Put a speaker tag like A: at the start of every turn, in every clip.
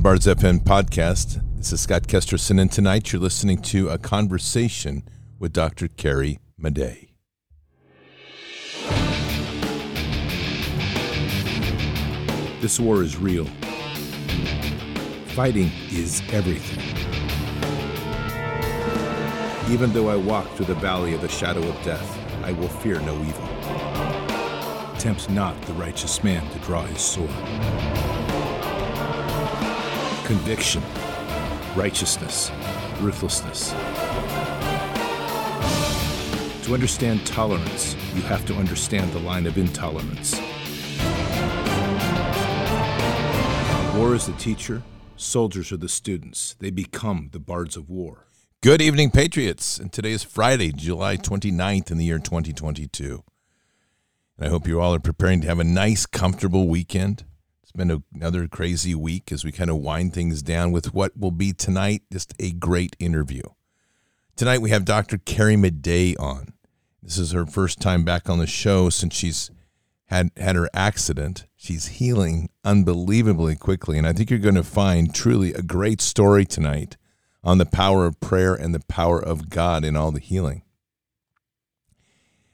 A: The Bards FM podcast. This is Scott Kesterson, and tonight you're listening to a conversation with Dr. Carrie Madej. This war is real. Fighting is everything. Even though I walk through the valley of the shadow of death, I will fear no evil. Tempt not the righteous man to draw his sword conviction, righteousness, ruthlessness. To understand tolerance, you have to understand the line of intolerance. War is the teacher, soldiers are the students. They become the bards of war. Good evening, Patriots. And today is Friday, July 29th in the year 2022. And I hope you all are preparing to have a nice, comfortable weekend. It's been a, another crazy week as we kind of wind things down with what will be tonight just a great interview. Tonight we have Dr. Carrie Madej on. This is her first time back on the show since she's had had her accident. She's healing unbelievably quickly, and I think you're going to find truly a great story tonight on the power of prayer and the power of God in all the healing.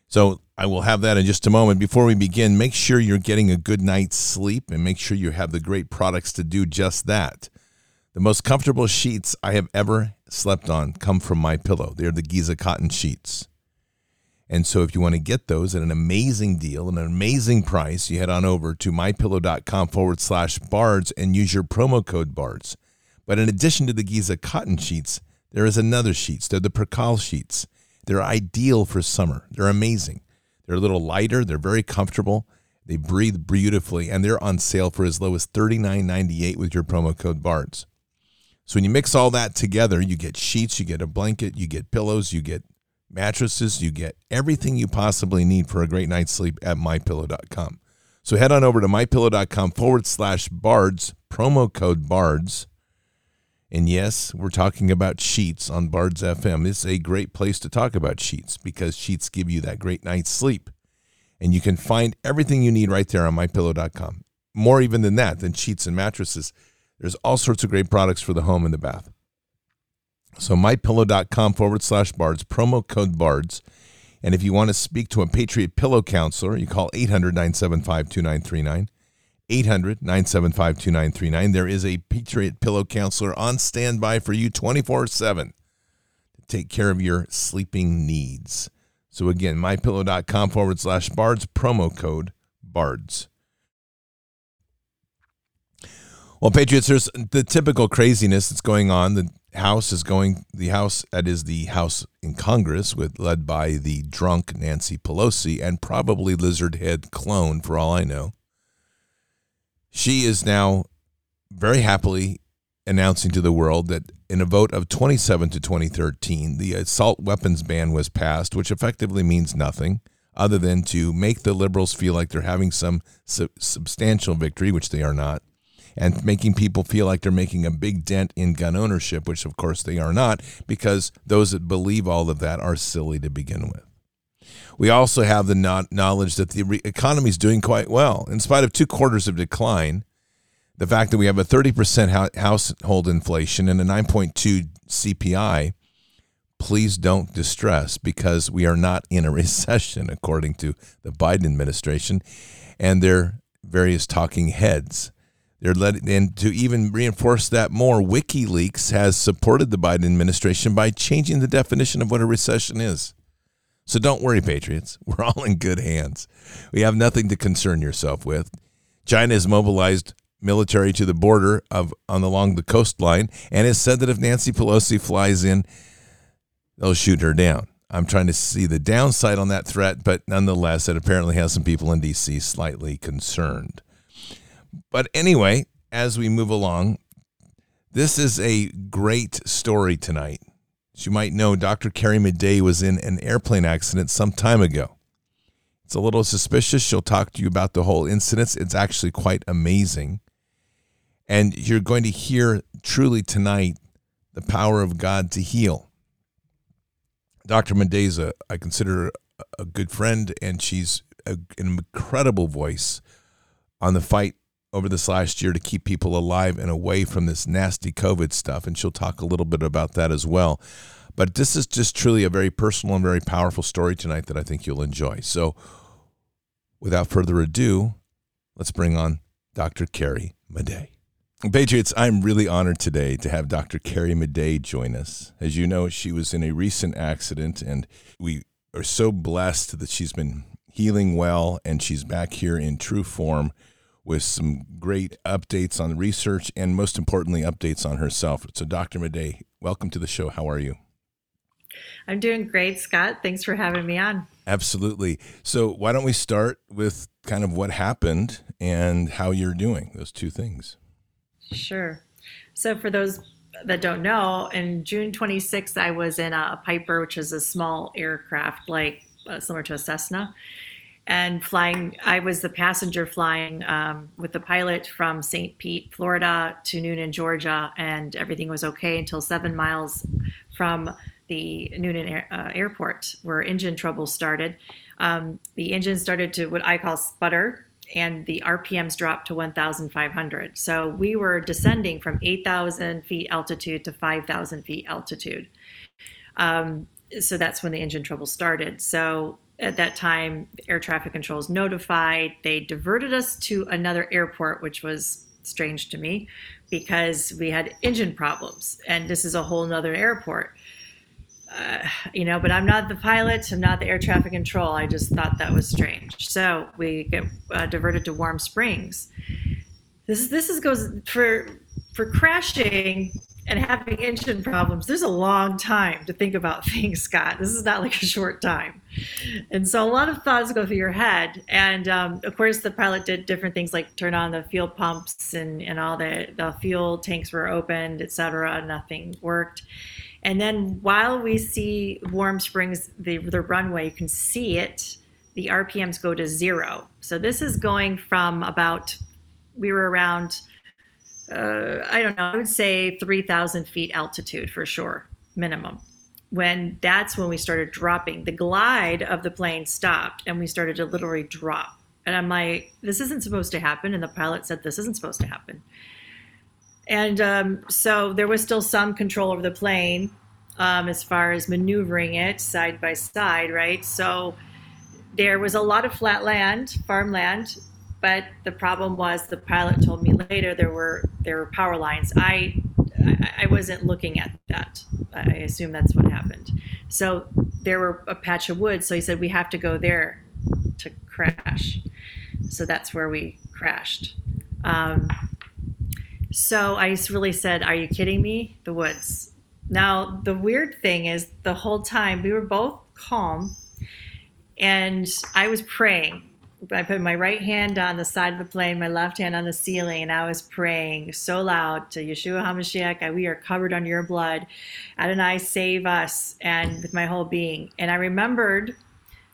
A: So I will have that in just a moment. Before we begin, make sure you're getting a good night's sleep and make sure you have the great products to do just that. The most comfortable sheets I have ever slept on come from my pillow. They're the Giza cotton sheets. And so if you want to get those at an amazing deal and an amazing price, you head on over to mypillow.com forward slash bards and use your promo code bards. But in addition to the Giza cotton sheets, there is another sheets. They're the Percale sheets. They're ideal for summer. They're amazing. They're a little lighter. They're very comfortable. They breathe beautifully, and they're on sale for as low as $39.98 with your promo code BARDS. So when you mix all that together, you get sheets, you get a blanket, you get pillows, you get mattresses, you get everything you possibly need for a great night's sleep at mypillow.com. So head on over to mypillow.com forward slash bards, promo code bards, and yes, we're talking about sheets on Bards FM. It's a great place to talk about sheets because sheets give you that great night's sleep. And you can find everything you need right there on mypillow.com. More even than that, than sheets and mattresses. There's all sorts of great products for the home and the bath. So mypillow.com forward slash bards, promo code bards. And if you want to speak to a Patriot Pillow counselor, you call 800 975 2939. 800 975 2939. There is a Patriot Pillow Counselor on standby for you 24 7 to take care of your sleeping needs. So, again, mypillow.com forward slash bards, promo code bards. Well, Patriots, there's the typical craziness that's going on. The House is going, the House that is the House in Congress, with led by the drunk Nancy Pelosi and probably lizard head clone, for all I know she is now very happily announcing to the world that in a vote of 27 to 2013, the assault weapons ban was passed, which effectively means nothing other than to make the liberals feel like they're having some su- substantial victory, which they are not, and making people feel like they're making a big dent in gun ownership, which of course they are not, because those that believe all of that are silly to begin with. We also have the knowledge that the economy is doing quite well. In spite of two quarters of decline, the fact that we have a 30% household inflation and a 9.2 CPI, please don't distress because we are not in a recession, according to the Biden administration and their various talking heads. They're letting, and to even reinforce that more, WikiLeaks has supported the Biden administration by changing the definition of what a recession is. So don't worry, Patriots. We're all in good hands. We have nothing to concern yourself with. China has mobilized military to the border of on along the coastline and has said that if Nancy Pelosi flies in, they'll shoot her down. I'm trying to see the downside on that threat, but nonetheless, it apparently has some people in D.C. slightly concerned. But anyway, as we move along, this is a great story tonight. As you might know, Dr. Carrie Madej was in an airplane accident some time ago. It's a little suspicious. She'll talk to you about the whole incident. It's actually quite amazing. And you're going to hear truly tonight the power of God to heal. Dr. Madej, I consider a good friend, and she's a, an incredible voice on the fight over this last year to keep people alive and away from this nasty COVID stuff. And she'll talk a little bit about that as well. But this is just truly a very personal and very powerful story tonight that I think you'll enjoy. So, without further ado, let's bring on Dr. Carrie Madej. Patriots, I'm really honored today to have Dr. Carrie Madej join us. As you know, she was in a recent accident, and we are so blessed that she's been healing well and she's back here in true form with some great updates on research and, most importantly, updates on herself. So, Dr. Madej, welcome to the show. How are you?
B: I'm doing great, Scott. Thanks for having me on.
A: Absolutely. So, why don't we start with kind of what happened and how you're doing, those two things?
B: Sure. So, for those that don't know, in June 26th, I was in a Piper, which is a small aircraft like uh, similar to a Cessna, and flying. I was the passenger flying um, with the pilot from St. Pete, Florida to Newnan, Georgia, and everything was okay until seven miles from the Newnan uh, airport where engine trouble started. Um, the engine started to what I call sputter, and the RPMs dropped to 1,500. So we were descending from 8,000 feet altitude to 5,000 feet altitude. Um, so that's when the engine trouble started. So at that time, air traffic controls notified. They diverted us to another airport, which was strange to me because we had engine problems, and this is a whole nother airport uh, you know, but I'm not the pilot. I'm not the air traffic control. I just thought that was strange. So we get uh, diverted to Warm Springs. This is this is goes for for crashing and having engine problems. There's a long time to think about things, Scott. This is not like a short time, and so a lot of thoughts go through your head. And um, of course, the pilot did different things like turn on the fuel pumps and and all the the fuel tanks were opened, etc. Nothing worked and then while we see Warm Springs, the, the runway, you can see it, the RPMs go to zero. So this is going from about, we were around, uh, I don't know, I would say 3,000 feet altitude for sure, minimum. When that's when we started dropping, the glide of the plane stopped and we started to literally drop. And I'm like, this isn't supposed to happen. And the pilot said, this isn't supposed to happen. And um, so there was still some control over the plane um, as far as maneuvering it side by side, right? So there was a lot of flat land, farmland, but the problem was the pilot told me later there were there were power lines. I I wasn't looking at that. I assume that's what happened. So there were a patch of woods. So he said we have to go there to crash. So that's where we crashed. Um, so I really said, Are you kidding me? The woods. Now, the weird thing is, the whole time we were both calm and I was praying. I put my right hand on the side of the plane, my left hand on the ceiling, and I was praying so loud to Yeshua HaMashiach, we are covered under your blood. Adonai, save us, and with my whole being. And I remembered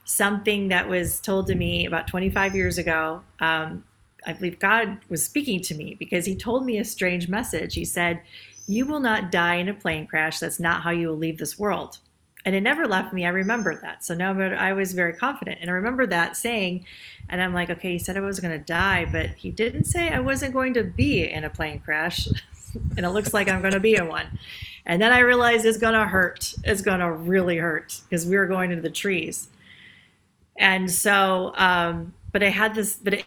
B: something that was told to me about 25 years ago. Um, I believe God was speaking to me because he told me a strange message. He said, You will not die in a plane crash. That's not how you will leave this world. And it never left me. I remembered that. So now I was very confident. And I remember that saying, and I'm like, okay, he said I was going to die, but he didn't say I wasn't going to be in a plane crash. and it looks like I'm going to be in one. And then I realized it's going to hurt. It's going to really hurt because we were going into the trees. And so, um, but I had this, but it,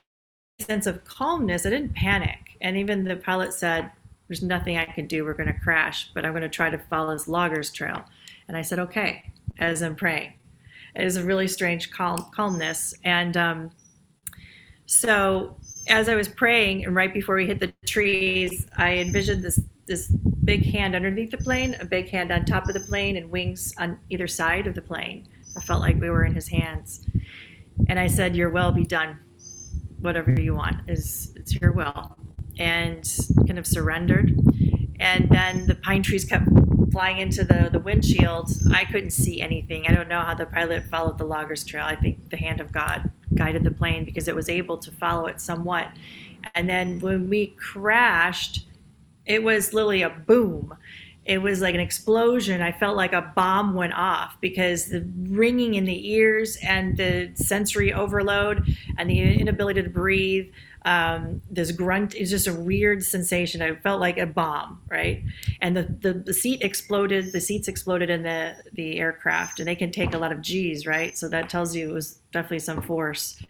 B: sense of calmness. I didn't panic. And even the pilot said, There's nothing I can do. We're going to crash, but I'm going to try to follow this logger's trail. And I said, Okay, as I'm praying. It was a really strange calm, calmness. And um, so as I was praying, and right before we hit the trees, I envisioned this this big hand underneath the plane, a big hand on top of the plane, and wings on either side of the plane. I felt like we were in his hands. And I said, Your will be done whatever you want is it's your will and kind of surrendered and then the pine trees kept flying into the, the windshield i couldn't see anything i don't know how the pilot followed the logger's trail i think the hand of god guided the plane because it was able to follow it somewhat and then when we crashed it was literally a boom it was like an explosion. I felt like a bomb went off because the ringing in the ears and the sensory overload and the inability to breathe. Um, this grunt is just a weird sensation. I felt like a bomb, right? And the, the, the seat exploded. The seats exploded in the the aircraft, and they can take a lot of G's, right? So that tells you it was definitely some force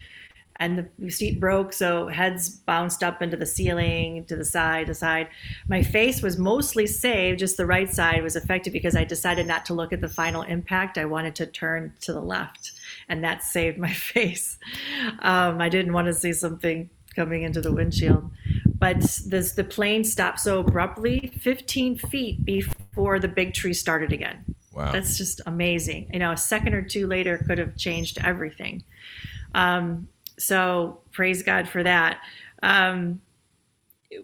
B: and the seat broke so heads bounced up into the ceiling to the side to side my face was mostly saved just the right side was affected because i decided not to look at the final impact i wanted to turn to the left and that saved my face um, i didn't want to see something coming into the windshield. But this, the plane stopped so abruptly 15 feet before the big tree started again.
A: Wow.
B: that's just amazing. You know a second or two later could have changed everything. Um, so praise God for that. Um,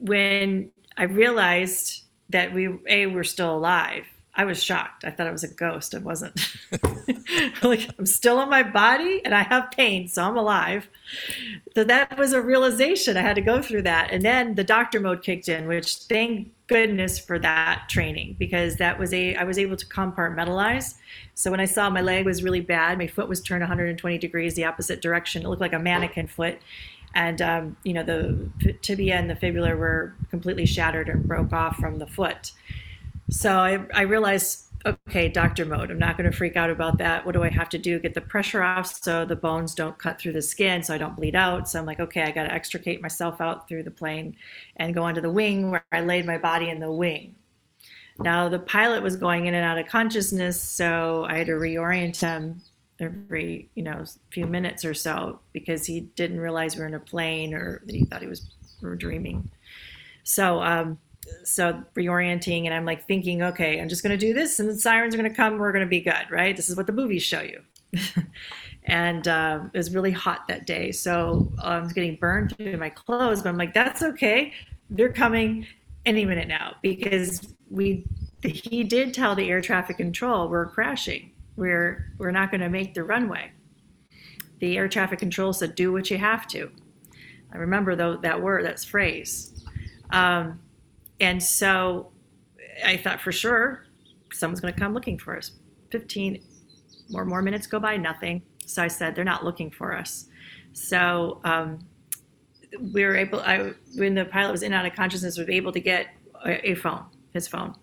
B: when I realized that we a were still alive, I was shocked. I thought it was a ghost. It wasn't. like I'm still in my body and I have pain, so I'm alive. So that was a realization. I had to go through that, and then the doctor mode kicked in, which thank goodness for that training because that was a I was able to compartmentalize. So when I saw my leg was really bad, my foot was turned 120 degrees the opposite direction. It looked like a mannequin foot and um, you know the tibia and the fibula were completely shattered and broke off from the foot. So I, I realized, okay, doctor mode. I'm not going to freak out about that. What do I have to do? Get the pressure off so the bones don't cut through the skin, so I don't bleed out. So I'm like, okay, I got to extricate myself out through the plane and go onto the wing where I laid my body in the wing. Now the pilot was going in and out of consciousness, so I had to reorient him every you know few minutes or so because he didn't realize we were in a plane or that he thought he was we were dreaming. So um, so reorienting and I'm like thinking, okay, I'm just going to do this and the sirens are going to come. We're going to be good, right? This is what the movies show you. and uh, it was really hot that day. So I was getting burned through my clothes, but I'm like, that's okay. They're coming any minute now because we, he did tell the air traffic control we're crashing. We're, we're not going to make the runway. The air traffic control said, do what you have to. I remember though that word, that phrase. Um, and so I thought for sure someone's going to come looking for us. 15 more more minutes go by, nothing. So I said they're not looking for us. So um, we were able. I when the pilot was in and out of consciousness, was able to get a, a phone, his phone.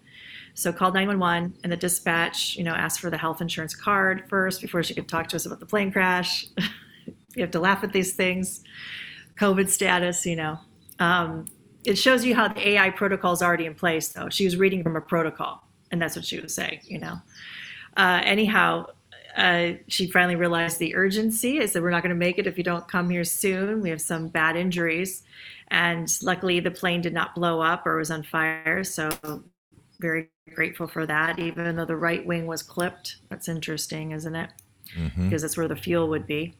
B: So called 911 and the dispatch, you know, asked for the health insurance card first before she could talk to us about the plane crash. you have to laugh at these things. COVID status, you know. Um, it shows you how the AI protocol is already in place, though. She was reading from a protocol, and that's what she was saying, you know. Uh, anyhow, uh, she finally realized the urgency. I said, We're not going to make it if you don't come here soon. We have some bad injuries. And luckily, the plane did not blow up or was on fire. So, very grateful for that, even though the right wing was clipped. That's interesting, isn't it? Mm-hmm. Because that's where the fuel would be.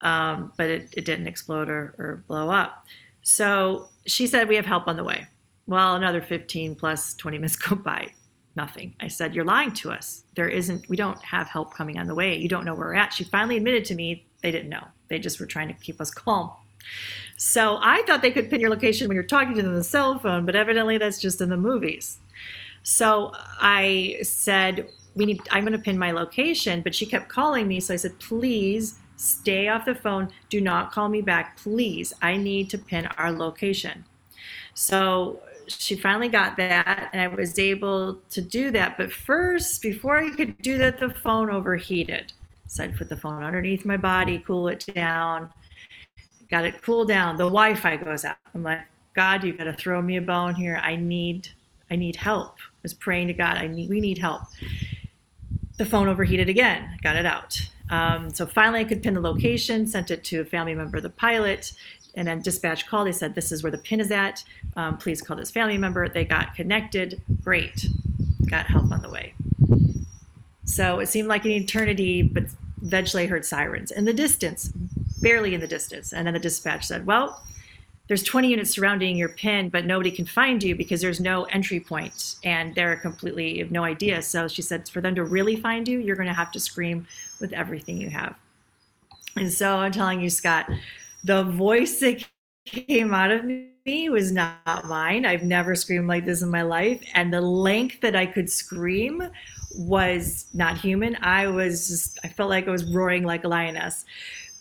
B: Um, but it, it didn't explode or, or blow up. So she said, We have help on the way. Well, another 15 plus 20 minutes go by. Nothing. I said, You're lying to us. There isn't, we don't have help coming on the way. You don't know where we're at. She finally admitted to me they didn't know. They just were trying to keep us calm. So I thought they could pin your location when you're talking to them on the cell phone, but evidently that's just in the movies. So I said, we need I'm going to pin my location, but she kept calling me, so I said, "Please Stay off the phone. Do not call me back, please. I need to pin our location. So she finally got that, and I was able to do that. But first, before I could do that, the phone overheated. So I put the phone underneath my body, cool it down. Got it cool down. The Wi-Fi goes out. I'm like, God, you got to throw me a bone here. I need, I need help. I was praying to God. I need, we need help. The phone overheated again. Got it out. Um, so finally, I could pin the location, sent it to a family member of the pilot, and then dispatch called. They said, This is where the pin is at. Um, please call this family member. They got connected. Great. Got help on the way. So it seemed like an eternity, but eventually I heard sirens in the distance, barely in the distance. And then the dispatch said, Well, there's 20 units surrounding your pin, but nobody can find you because there's no entry point and they're completely have no idea. So she said, for them to really find you, you're going to have to scream with everything you have. And so I'm telling you, Scott, the voice that came out of me was not mine. I've never screamed like this in my life. And the length that I could scream was not human. I was just, I felt like I was roaring like a lioness.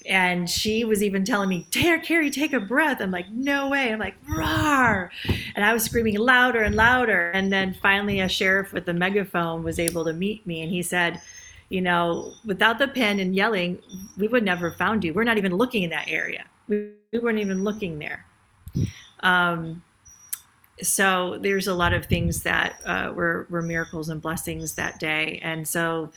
B: And she was even telling me, "Dare Carrie, take a breath. I'm like, no way. I'm like, roar. And I was screaming louder and louder. And then finally, a sheriff with a megaphone was able to meet me. And he said, you know, without the pen and yelling, we would never have found you. We're not even looking in that area. We, we weren't even looking there. Um, so there's a lot of things that uh, were, were miracles and blessings that day. And so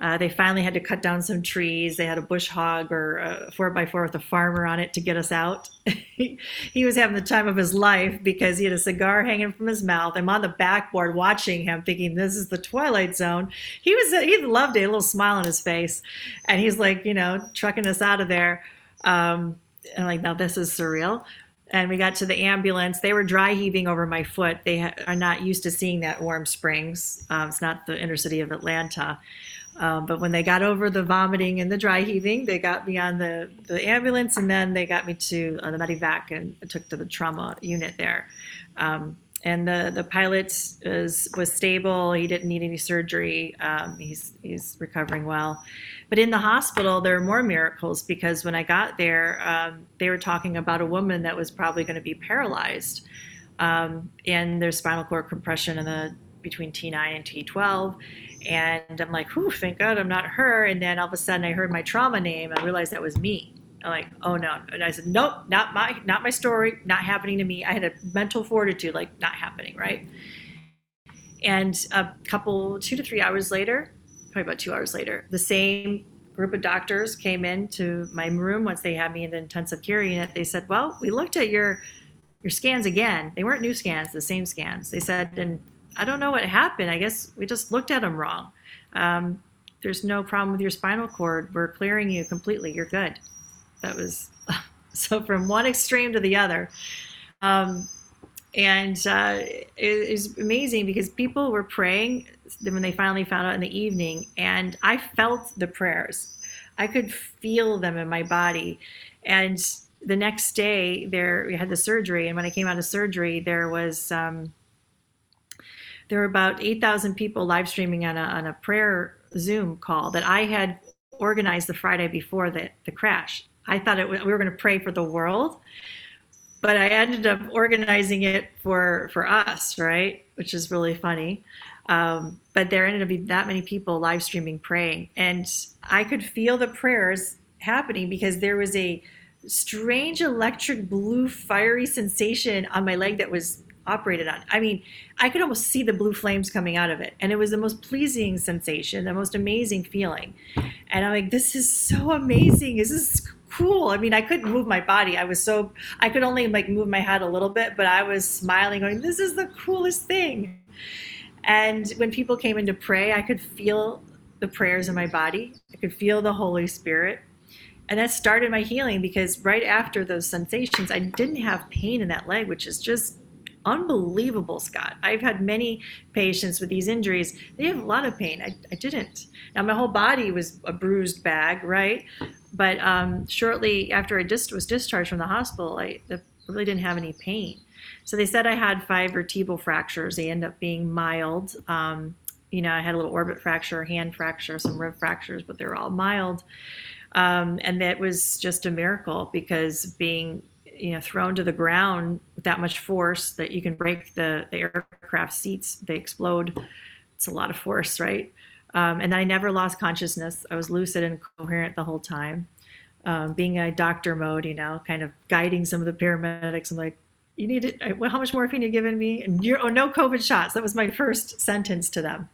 B: uh, they finally had to cut down some trees. They had a bush hog or a four by four with a farmer on it to get us out. he was having the time of his life because he had a cigar hanging from his mouth. I'm on the backboard watching him, thinking this is the twilight zone. He was he loved it, a little smile on his face, and he's like, you know, trucking us out of there. Um, and I'm like, now this is surreal and we got to the ambulance. They were dry heaving over my foot. They ha- are not used to seeing that Warm Springs. Um, it's not the inner city of Atlanta. Um, but when they got over the vomiting and the dry heaving, they got me on the, the ambulance and then they got me to uh, the medevac and took to the trauma unit there. Um, and the, the pilot is, was stable. He didn't need any surgery. Um, he's, he's recovering well. But in the hospital, there are more miracles because when I got there, um, they were talking about a woman that was probably going to be paralyzed. Um, and there's spinal cord compression in the between T9 and T12. And I'm like, whew, thank God I'm not her. And then all of a sudden I heard my trauma name. I realized that was me. I'm like, oh no. And I said, nope, not my, not my story, not happening to me. I had a mental fortitude, like not happening, right? And a couple, two to three hours later, probably about two hours later, the same group of doctors came into my room once they had me in the intensive care unit. They said, "Well, we looked at your your scans again. They weren't new scans, the same scans." They said, "And I don't know what happened. I guess we just looked at them wrong. Um, there's no problem with your spinal cord. We're clearing you completely. You're good." That was so from one extreme to the other. Um, and uh, it was amazing because people were praying when they finally found out in the evening, and I felt the prayers. I could feel them in my body. And the next day, there we had the surgery, and when I came out of surgery, there was um, there were about eight thousand people live streaming on a on a prayer Zoom call that I had organized the Friday before the the crash. I thought it we were going to pray for the world but I ended up organizing it for for us, right? Which is really funny. Um, but there ended up being that many people live streaming praying, and I could feel the prayers happening because there was a strange electric blue fiery sensation on my leg that was operated on. I mean, I could almost see the blue flames coming out of it. And it was the most pleasing sensation, the most amazing feeling. And I'm like, this is so amazing. This is cool. I mean, I couldn't move my body. I was so I could only like move my head a little bit, but I was smiling, going, "This is the coolest thing." And when people came in to pray, I could feel the prayers in my body. I could feel the Holy Spirit. And that started my healing because right after those sensations, I didn't have pain in that leg, which is just unbelievable, Scott. I've had many patients with these injuries. They have a lot of pain. I, I didn't. Now, my whole body was a bruised bag, right? But um, shortly after I just was discharged from the hospital, I really didn't have any pain. So they said I had five vertebral fractures. They end up being mild. Um, you know, I had a little orbit fracture, hand fracture, some rib fractures, but they're all mild. Um, and that was just a miracle because being you know thrown to the ground with that much force that you can break the, the aircraft seats they explode it's a lot of force right um, and I never lost consciousness. I was lucid and coherent the whole time. Um, being a doctor mode, you know, kind of guiding some of the paramedics. I'm like, you need it. Well, how much morphine you giving me? And you're, oh, no COVID shots. That was my first sentence to them.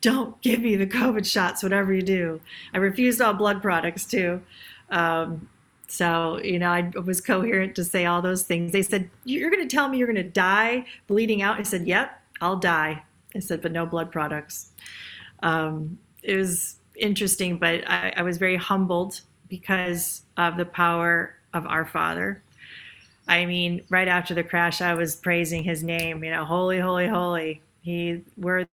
B: Don't give me the COVID shots, whatever you do. I refused all blood products too. Um, so, you know, I was coherent to say all those things. They said, You're going to tell me you're going to die bleeding out? I said, Yep, I'll die. I said, But no blood products um, it was interesting, but I, I was very humbled because of the power of our Father. I mean, right after the crash, I was praising His name. You know, holy, holy, holy. He, were.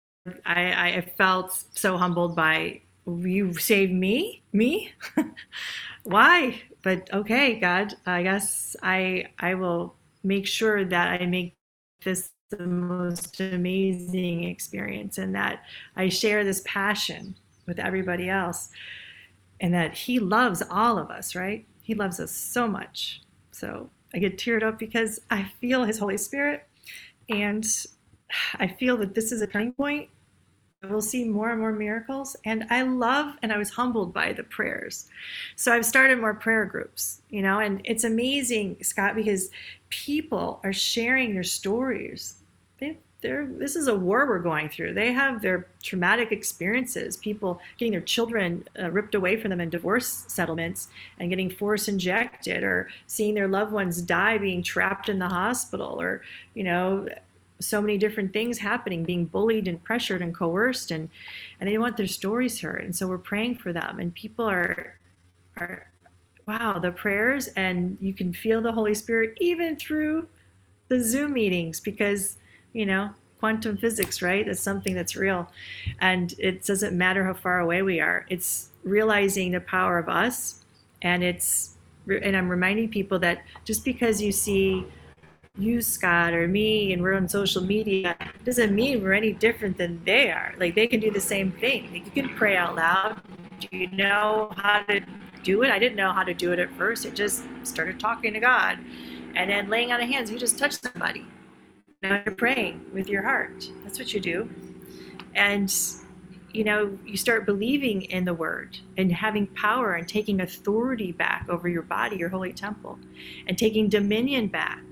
B: I, I felt so humbled by you saved me, me. Why? But okay, God, I guess I I will make sure that I make this the most amazing experience and that I share this passion with everybody else and that he loves all of us, right? He loves us so much. So I get teared up because I feel his Holy Spirit and I feel that this is a turning point we'll see more and more miracles. And I love and I was humbled by the prayers. So I've started more prayer groups, you know, and it's amazing, Scott, because people are sharing their stories. They, they're, this is a war we're going through. They have their traumatic experiences, people getting their children uh, ripped away from them in divorce settlements and getting force injected, or seeing their loved ones die being trapped in the hospital, or, you know, so many different things happening, being bullied and pressured and coerced, and and they want their stories heard. And so we're praying for them, and people are are wow the prayers, and you can feel the Holy Spirit even through the Zoom meetings because you know quantum physics, right? It's something that's real, and it doesn't matter how far away we are. It's realizing the power of us, and it's and I'm reminding people that just because you see you, Scott, or me, and we're on social media, doesn't mean we're any different than they are. Like they can do the same thing. Like, you can pray out loud. Do you know how to do it? I didn't know how to do it at first. It just started talking to God, and then laying on of hands. You just touch somebody. Now you're praying with your heart. That's what you do, and you know you start believing in the word and having power and taking authority back over your body, your holy temple, and taking dominion back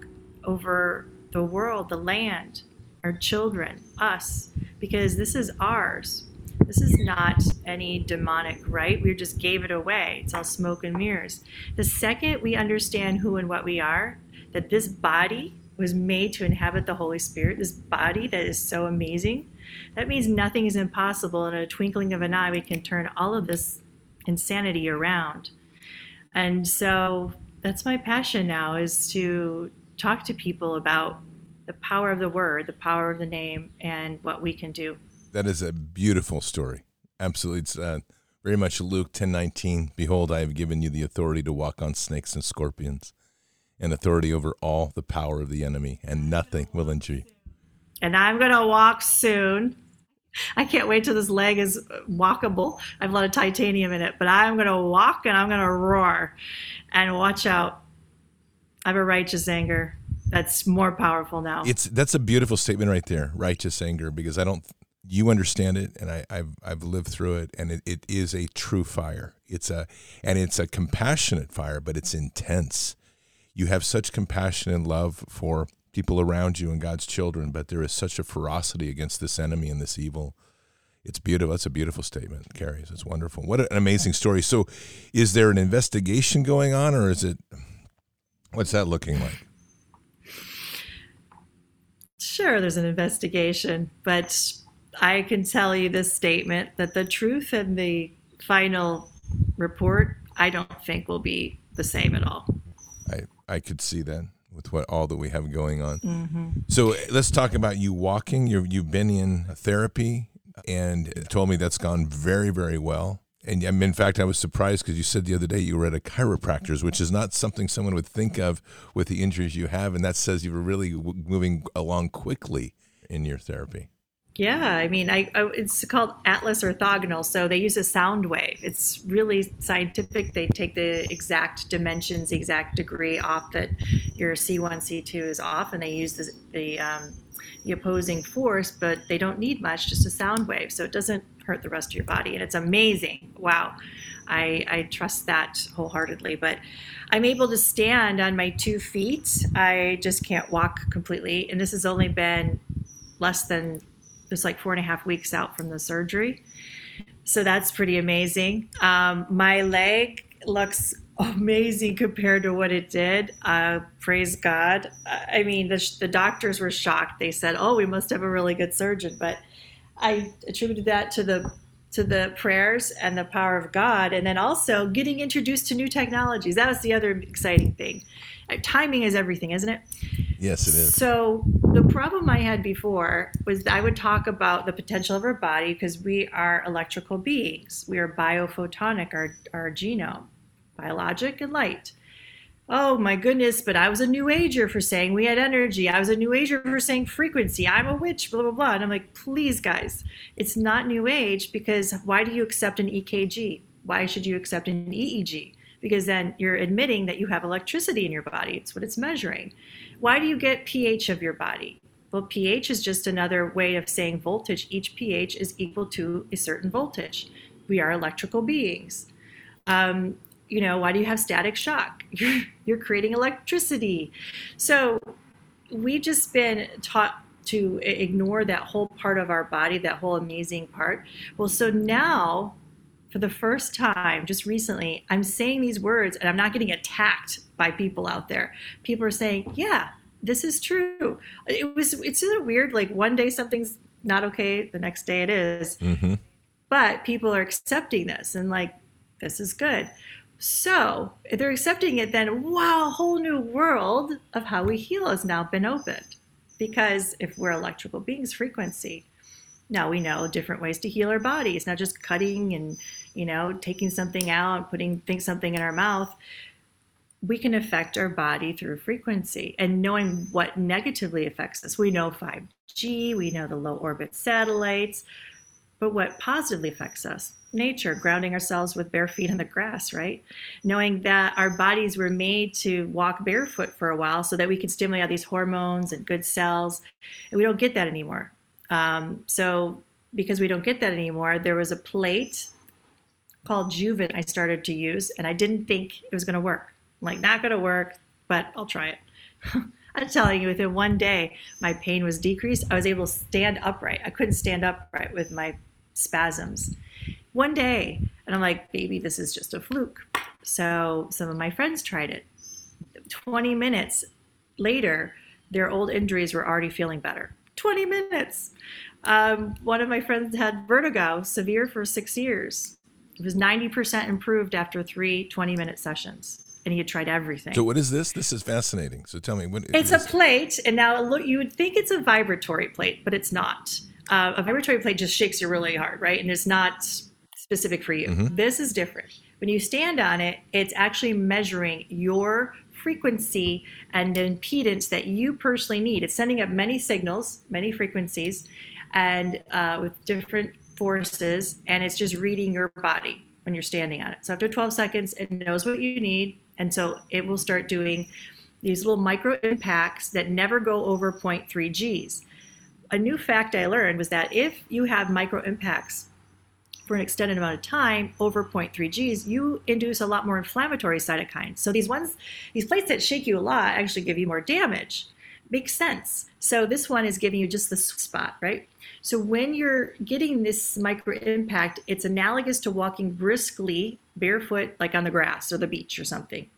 B: over the world, the land, our children, us, because this is ours. This is not any demonic right. We just gave it away. It's all smoke and mirrors. The second we understand who and what we are, that this body was made to inhabit the Holy Spirit, this body that is so amazing, that means nothing is impossible. In a twinkling of an eye, we can turn all of this insanity around. And so that's my passion now is to talk to people about the power of the word, the power of the name, and what we can do.
A: That is a beautiful story. Absolutely. It's uh, very much Luke 10 19. Behold, I have given you the authority to walk on snakes and scorpions, and authority over all the power of the enemy, and nothing will injure you.
B: And I'm going to walk soon. I can't wait till this leg is walkable. I have a lot of titanium in it, but I'm going to walk and I'm going to roar. And watch out I have a righteous anger that's more powerful now.
A: It's that's a beautiful statement right there, righteous anger, because I don't you understand it and I, have I've lived through it and it, it is a true fire. It's a and it's a compassionate fire, but it's intense. You have such compassion and love for people around you and God's children, but there is such a ferocity against this enemy and this evil. It's beautiful. That's a beautiful statement, Carrie. It's wonderful. What an amazing story. So, is there an investigation going on, or is it What's that looking like?
B: Sure, there's an investigation, but I can tell you this statement that the truth in the final report, I don't think will be the same at all.
A: I, I could see that with what all that we have going on. Mm-hmm. So let's talk about you walking. you you've been in therapy and told me that's gone very, very well. And in fact, I was surprised because you said the other day you were at a chiropractor's, which is not something someone would think of with the injuries you have. And that says you were really moving along quickly in your therapy.
B: Yeah, I mean, I, I, it's called Atlas orthogonal. So they use a sound wave. It's really scientific. They take the exact dimensions, the exact degree off that your C1, C2 is off, and they use the, the, um, the opposing force, but they don't need much, just a sound wave. So it doesn't hurt the rest of your body. And it's amazing. Wow. I, I trust that wholeheartedly. But I'm able to stand on my two feet. I just can't walk completely. And this has only been less than just like four and a half weeks out from the surgery. So that's pretty amazing. Um, my leg looks amazing compared to what it did. Uh, praise God. I mean, the, the doctors were shocked. They said, "Oh, we must have a really good surgeon," but I attributed that to the to the prayers and the power of God, and then also getting introduced to new technologies. That was the other exciting thing. Uh, timing is everything, isn't it?
A: Yes, it is.
B: So the problem I had before was I would talk about the potential of our body because we are electrical beings. We are biophotonic, our, our genome, biologic and light. Oh my goodness, but I was a new ager for saying we had energy. I was a new ager for saying frequency. I'm a witch, blah, blah, blah. And I'm like, please, guys, it's not new age because why do you accept an EKG? Why should you accept an EEG? Because then you're admitting that you have electricity in your body. It's what it's measuring. Why do you get pH of your body? Well, pH is just another way of saying voltage. Each pH is equal to a certain voltage. We are electrical beings. Um, you know, why do you have static shock? You're, you're creating electricity. So we've just been taught to ignore that whole part of our body, that whole amazing part. Well, so now, for the first time, just recently, I'm saying these words and I'm not getting attacked by people out there. People are saying, yeah, this is true. It was, it's sort of weird. Like one day something's not okay, the next day it is. Mm-hmm. But people are accepting this and like, this is good. So if they're accepting it, then wow, a whole new world of how we heal has now been opened. Because if we're electrical beings, frequency, now we know different ways to heal our bodies, not just cutting and you know taking something out, putting something in our mouth. We can affect our body through frequency and knowing what negatively affects us. We know 5G, we know the low orbit satellites, but what positively affects us nature, grounding ourselves with bare feet in the grass, right? Knowing that our bodies were made to walk barefoot for a while so that we can stimulate all these hormones and good cells. And we don't get that anymore. Um, so, because we don't get that anymore, there was a plate called Juvent I started to use, and I didn't think it was going to work. I'm like, not going to work, but I'll try it. I'm telling you, within one day, my pain was decreased. I was able to stand upright. I couldn't stand upright with my spasms one day. And I'm like, baby, this is just a fluke. So some of my friends tried it. 20 minutes later, their old injuries were already feeling better. 20 minutes. Um, one of my friends had vertigo, severe for six years. It was 90% improved after three 20 minute sessions. And he had tried everything.
A: So, what is this? This is fascinating. So, tell me. What,
B: it's a plate. And now look, you would think it's a vibratory plate, but it's not. Uh, a vibratory plate just shakes you really hard, right? And it's not specific for you. Mm-hmm. This is different. When you stand on it, it's actually measuring your frequency and impedance that you personally need. It's sending up many signals, many frequencies, and uh, with different forces, and it's just reading your body when you're standing on it. So after 12 seconds, it knows what you need, and so it will start doing these little micro impacts that never go over 0.3 Gs. A new fact I learned was that if you have micro impacts for an extended amount of time over 0.3 Gs, you induce a lot more inflammatory cytokines. So these ones, these plates that shake you a lot actually give you more damage. Makes sense. So this one is giving you just the spot, right? So when you're getting this micro impact, it's analogous to walking briskly barefoot, like on the grass or the beach or something.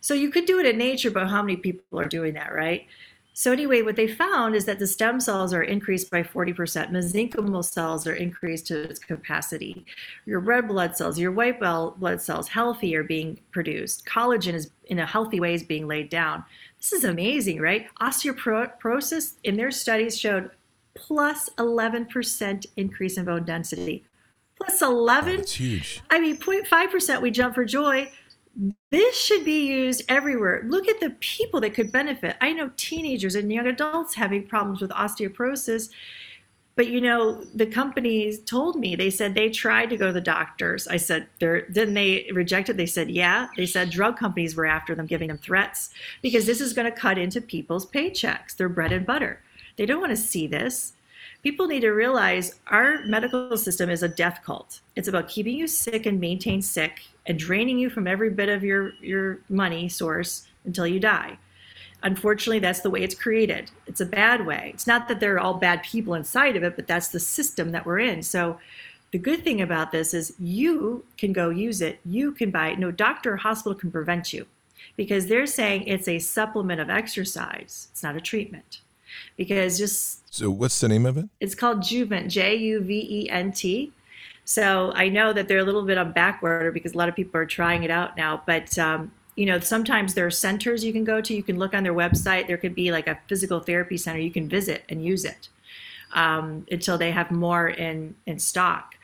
B: So you could do it in nature, but how many people are doing that, right? So anyway, what they found is that the stem cells are increased by 40%. Mesenchymal cells are increased to its capacity. Your red blood cells, your white blood cells, healthy are being produced. Collagen is in a healthy way is being laid down. This is amazing, right? Osteoporosis in their studies showed plus 11% increase in bone density. Plus 11?
A: That's huge.
B: I mean, 0.5% we jump for joy this should be used everywhere. Look at the people that could benefit. I know teenagers and young adults having problems with osteoporosis. But you know, the companies told me, they said they tried to go to the doctors. I said, they're, then they rejected. They said, yeah. They said drug companies were after them, giving them threats because this is going to cut into people's paychecks, their bread and butter. They don't want to see this people need to realize our medical system is a death cult. It's about keeping you sick and maintain sick and draining you from every bit of your, your money source until you die. Unfortunately, that's the way it's created. It's a bad way. It's not that there are all bad people inside of it, but that's the system that we're in. So the good thing about this is you can go use it. You can buy it. No doctor or hospital can prevent you because they're saying it's a supplement of exercise. It's not a treatment because just
A: so what's the name of it?
B: It's called juvent j-u-v-e-n-t so i know that they're a little bit on back order because a lot of people are trying it out now but um, you know sometimes there are centers you can go to. You can look on their website. There could be like a physical therapy center. You can visit and use it um, until they have more in in stock.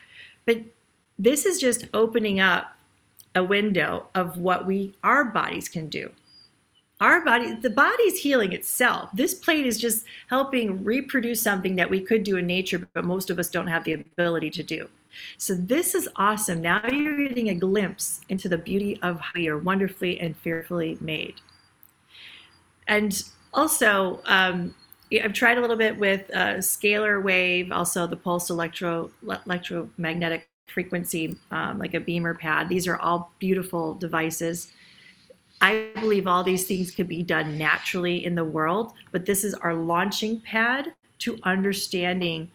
B: But this is just opening up a window of what we our bodies can do our body the body's healing itself this plate is just helping reproduce something that we could do in nature but most of us don't have the ability to do so this is awesome now you're getting a glimpse into the beauty of how you're wonderfully and fearfully made and also um, I've tried a little bit with uh, scalar wave, also the pulse electro electromagnetic frequency, um, like a BEMER pad. These are all beautiful devices. I believe all these things could be done naturally in the world, but this is our launching pad to understanding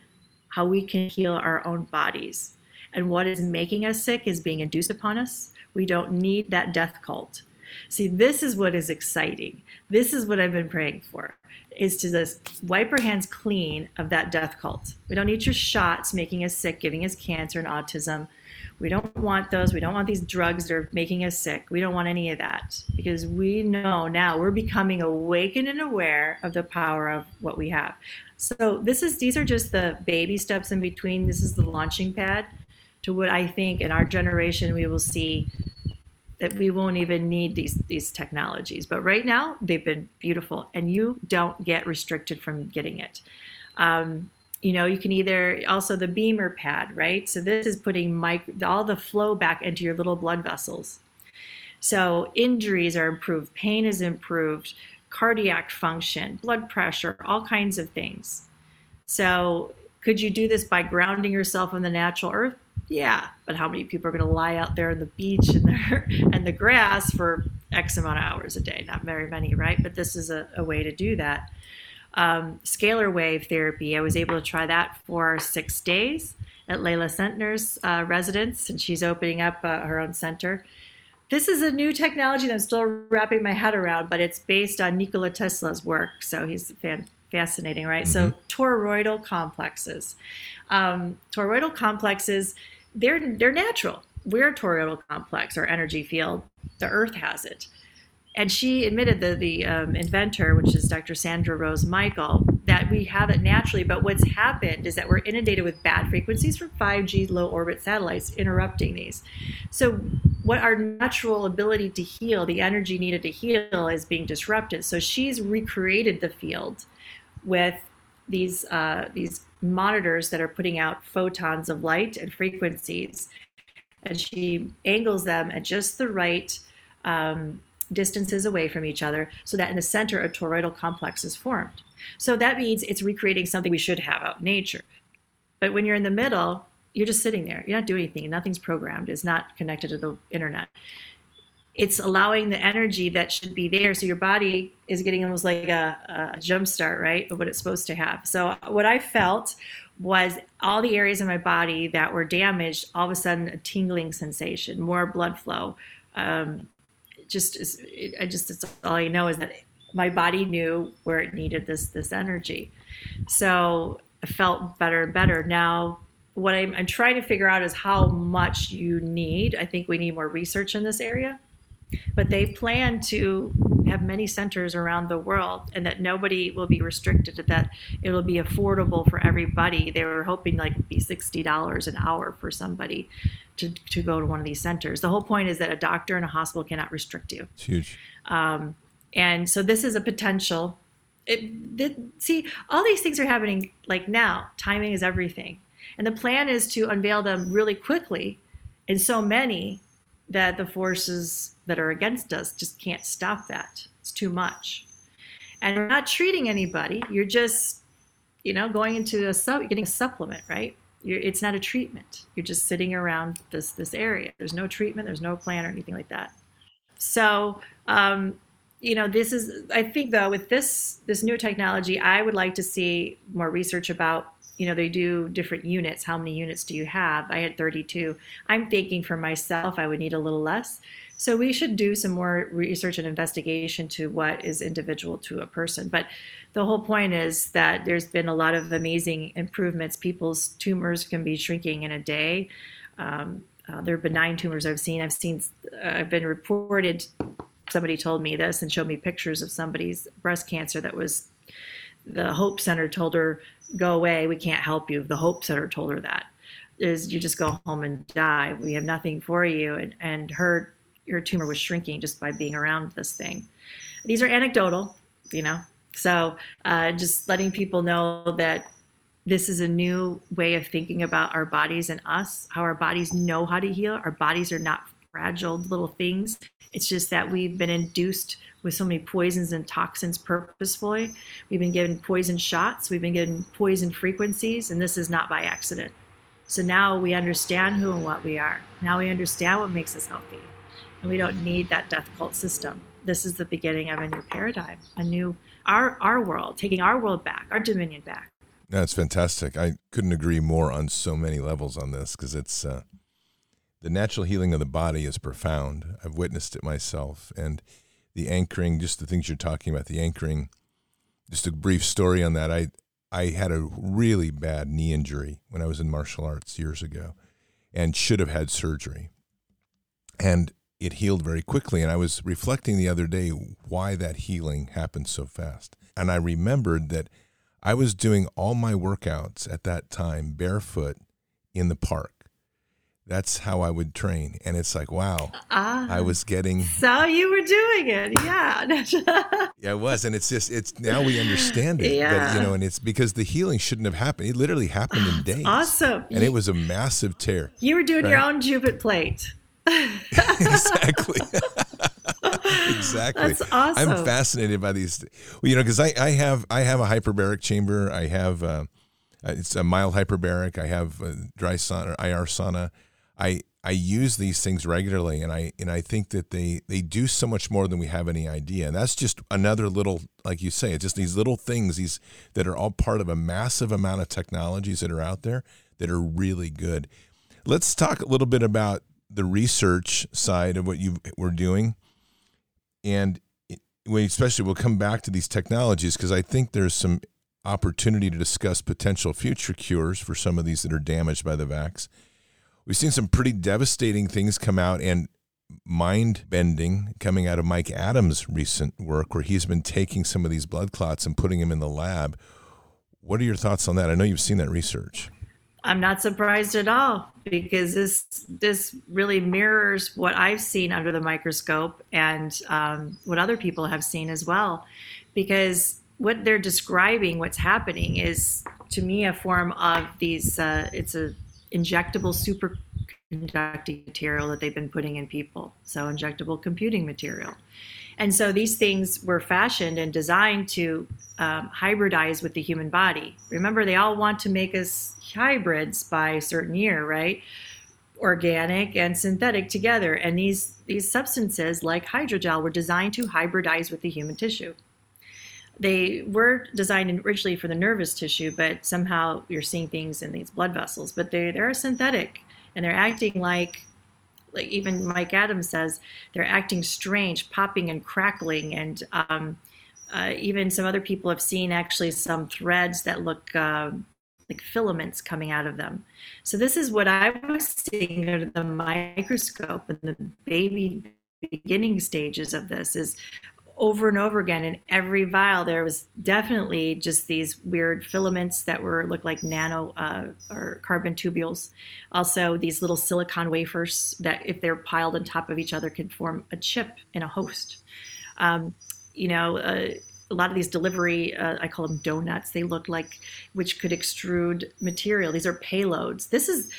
B: how we can heal our own bodies. And what is making us sick is being induced upon us. We don't need that death cult. See, this is what is exciting. This is what I've been praying for is to just wipe our hands clean of that death cult. We don't need your shots making us sick, giving us cancer and autism. We don't want those. We don't want these drugs that are making us sick. We don't want any of that because we know now we're becoming awakened and aware of the power of what we have. So this is these are just the baby steps in between. This is the launching pad to what I think in our generation we will see that we won't even need these these technologies. But right now they've been beautiful, and you don't get restricted from getting it. Um, you know you can either also the BEMER pad right? So this is putting mic- all the flow back into your little blood vessels. So injuries are improved pain is improved cardiac function blood pressure all kinds of things. So could you do this by grounding yourself in the natural earth? Yeah but how many people are going to lie out there on the beach and the, and the grass for x amount of hours a day? Not very many right? But this is a, a way to do that um, scalar wave therapy. I was able to try that for six days at Layla Sentner's uh, residence, and she's opening up uh, her own center. This is a new technology that I'm still wrapping my head around, but it's based on Nikola Tesla's work. So he's fan- fascinating, right? Mm-hmm. So toroidal complexes. Um, toroidal complexes, they're they're natural. We're a toroidal complex, our energy field. The Earth has it and she admitted the the um, inventor, which is Dr. Sandra Rose Michael, that we have it naturally. But what's happened is that we're inundated with bad frequencies from 5G low orbit satellites interrupting these. So what our natural ability to heal, the energy needed to heal, is being disrupted. So she's recreated the field with these uh, these monitors that are putting out photons of light and frequencies, and she angles them at just the right. Um, distances away from each other so that in the center a toroidal complex is formed. So that means it's recreating something we should have out in nature. But when you're in the middle, you're just sitting there. You're not doing anything. Nothing's programmed. It's not connected to the internet. It's allowing the energy that should be there. So your body is getting almost like a, a jump start, right, of what it's supposed to have. So what I felt was all the areas in my body that were damaged, all of a sudden a tingling sensation, more blood flow, um, just I just it's all I know is that my body knew where it needed this this energy. So I felt better and better. Now what I'm, I'm trying to figure out is how much you need. I think we need more research in this area. But they plan to have many centers around the world and that nobody will be restricted to that it will be affordable for everybody. They were hoping like be $60 an hour for somebody to, to go to one of these centers. The whole point is that a doctor in a hospital cannot restrict you.
A: It's huge.
B: Um, and so this is a potential. It, it, see, all these things are happening like now. Timing is everything. And the plan is to unveil them really quickly in so many that the forces that are against us just can't stop that. It's too much. And you're not treating anybody. You're just, you know, going into a sub, getting a supplement, right? You're, it's not a treatment. You're just sitting around this this area. There's no treatment. There's no plan or anything like that. So, um, you know, this is. I think though, with this this new technology, I would like to see more research about. You know, they do different units. How many units do you have? I had 32. I'm thinking for myself, I would need a little less. So we should do some more research and investigation to what is individual to a person. But the whole point is that there's been a lot of amazing improvements. People's tumors can be shrinking in a day. Um, uh, they're benign tumors I've seen. I've seen, uh, I've been reported. Somebody told me this and showed me pictures of somebody's breast cancer that was. The Hope Center told her, "Go away. We can't help you." The Hope Center told her that is you just go home and die. We have nothing for you. And and her your tumor was shrinking just by being around this thing. These are anecdotal, you know. So uh, just letting people know that this is a new way of thinking about our bodies and us, how our bodies know how to heal. Our bodies are not fragile little things. It's just that we've been induced with so many poisons and toxins purposefully. We've been given poison shots, we've been given poison frequencies, and this is not by accident. So now we understand who and what we are. Now we understand what makes us healthy. And we don't need that death cult system. This is the beginning of a new paradigm, a new our our world, taking our world back, our dominion back.
A: That's fantastic. I couldn't agree more on so many levels on this because it's uh, the natural healing of the body is profound. I've witnessed it myself, and the anchoring, just the things you're talking about, the anchoring. Just a brief story on that. I I had a really bad knee injury when I was in martial arts years ago, and should have had surgery, and it healed very quickly. And I was reflecting the other day why that healing happened so fast, and I remembered that I was doing all my workouts at that time barefoot in the park. That's how I would train. And it's like, wow, ah, I was getting.
B: So you were doing it. Yeah.
A: yeah, it was. And it's just, it's now we understand it. Yeah. That, you know, and it's because the healing shouldn't have happened. It literally happened in days.
B: Awesome.
A: And it was a massive tear.
B: You were doing right? your own Juvent plate.
A: exactly. exactly.
B: That's awesome.
A: I'm fascinated by these, you know, because I, I have I have a hyperbaric chamber. I have uh, it's a mild hyperbaric. I have a dry sauna, IR sauna. I I use these things regularly, and I and I think that they they do so much more than we have any idea. And that's just another little, like you say, it's just these little things these that are all part of a massive amount of technologies that are out there that are really good. Let's talk a little bit about the research side of what you were doing and we especially we'll come back to these technologies because I think there's some opportunity to discuss potential future cures for some of these that are damaged by the vax. We've seen some pretty devastating things come out and mind bending coming out of Mike Adams' recent work, where he's been taking some of these blood clots and putting them in the lab. What are your thoughts on that? I know you've seen that research.
B: I'm not surprised at all because this this really mirrors what I've seen under the microscope and um, what other people have seen as well. Because what they're describing, what's happening, is to me a form of these. Uh, it's a injectable superconducting material that they've been putting in people. So injectable computing material. And so these things were fashioned and designed to um, hybridize with the human body. Remember, they all want to make us hybrids by a certain year, right? Organic and synthetic together. And these, these substances, like hydrogel, were designed to hybridize with the human tissue. They were designed originally for the nervous tissue, but somehow you're seeing things in these blood vessels. But they, they're synthetic and they're acting like like even Mike Adams says, they're acting strange, popping and crackling, and um, uh, even some other people have seen actually some threads that look uh, like filaments coming out of them. So this is what I was seeing under the microscope in the baby beginning stages of this is over and over again in every vial there was definitely just these weird filaments that were looked like nano uh, or carbon tubules also these little silicon wafers that if they're piled on top of each other can form a chip in a host um, you know uh, a lot of these delivery uh, i call them donuts. They look like which could extrude material. These are payloads. This is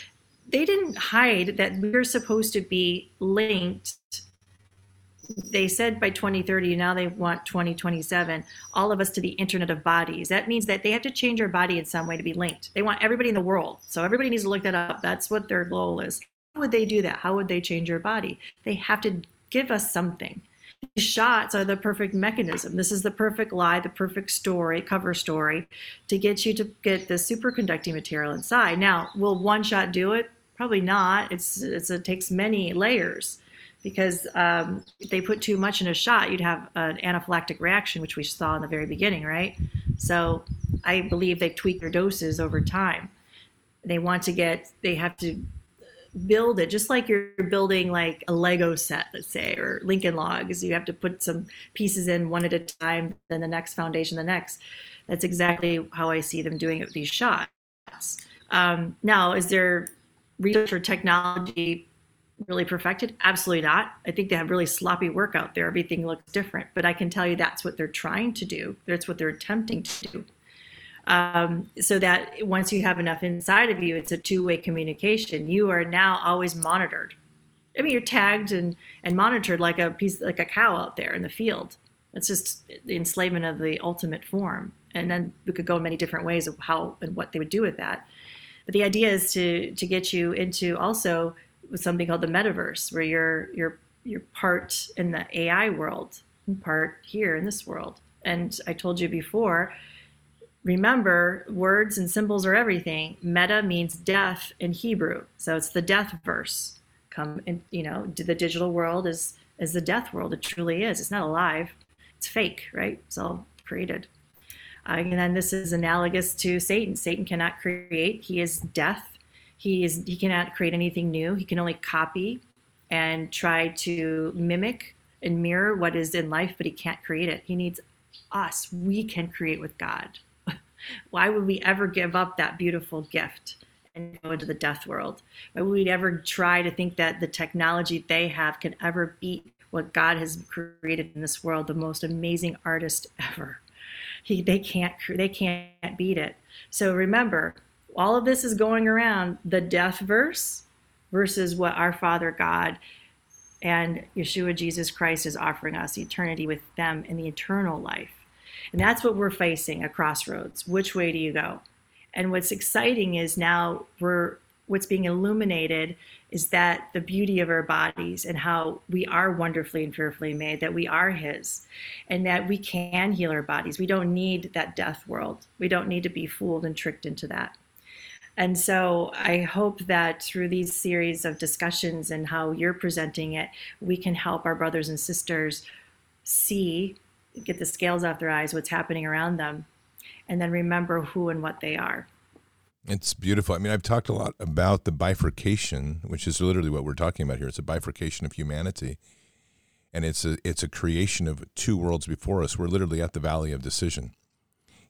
B: they didn't hide that we're supposed to be linked. They said by 2030 now they want 2027 all of us to the internet of bodies. That means that they have to change our body in some way to be linked. They want everybody in the world. So everybody needs to look that up. That's what their goal is. How would they do that? How would they change your body? They have to give us something shots are the perfect mechanism this is the perfect lie the perfect story cover story to get you to get the superconducting material inside now will one shot do it probably not it's, it's it takes many layers because um, if they put too much in a shot, you'd have an anaphylactic reaction, which we saw in the very beginning, right? So I believe they tweak their doses over time. They want to get, they have to build it just like you're building like a Lego set, let's say, or Lincoln Logs. You have to put some pieces in one at a time, then the next foundation, the next. That's exactly how I see them doing it with these shots. Um, now, is there research or technology really perfected? Absolutely not. I think they have really sloppy work out there. Everything looks different, but I can tell you that's what they're trying to do. That's what they're attempting to do. Um, so that once you have enough inside of you, it's a two-way communication. You are now always monitored. I mean, you're tagged and, and monitored like a piece, like a cow out there in the field. It's just the enslavement of the ultimate form. And then we could go many different ways of how and what they would do with that. But the idea is to to get you into also something called the metaverse, where you're you're you're part in the AI world, and part here in this world. And I told you before, remember words and symbols are everything. Meta means death in Hebrew, so it's the death verse. Come in, you know, the digital world is is the death world. It truly is. It's not alive. It's fake, right? It's all created. Uh, and then this is analogous to Satan. Satan cannot create. He is death he is he cannot create anything new. He can only copy and try to mimic and mirror what is in life, but he can't create it. He needs us. We can create with God. Why would we ever give up that beautiful gift and go into the death world? Why would we ever try to think that the technology they have can ever beat what God has created in this world, the most amazing artist ever? He, they can't they can't beat it. So remember, all of this is going around the death verse versus what our Father God and Yeshua Jesus Christ is offering us eternity with them in the eternal life. And that's what we're facing a crossroads. Which way do you go? And what's exciting is now we're what's being illuminated is that the beauty of our bodies and how we are wonderfully and fearfully made, that we are His, and that we can heal our bodies. We don't need that death world. We don't need to be fooled and tricked into that. And so I hope that through these series of discussions and how you're presenting it, we can help our brothers and sisters see, get the scales off their eyes, what's happening around them, and then remember who and what they are.
A: It's beautiful. I mean, I've talked a lot about the bifurcation, which is literally what we're talking about here. It's a bifurcation of humanity. And it's a it's a creation of two worlds before us. We're literally at the valley of decision.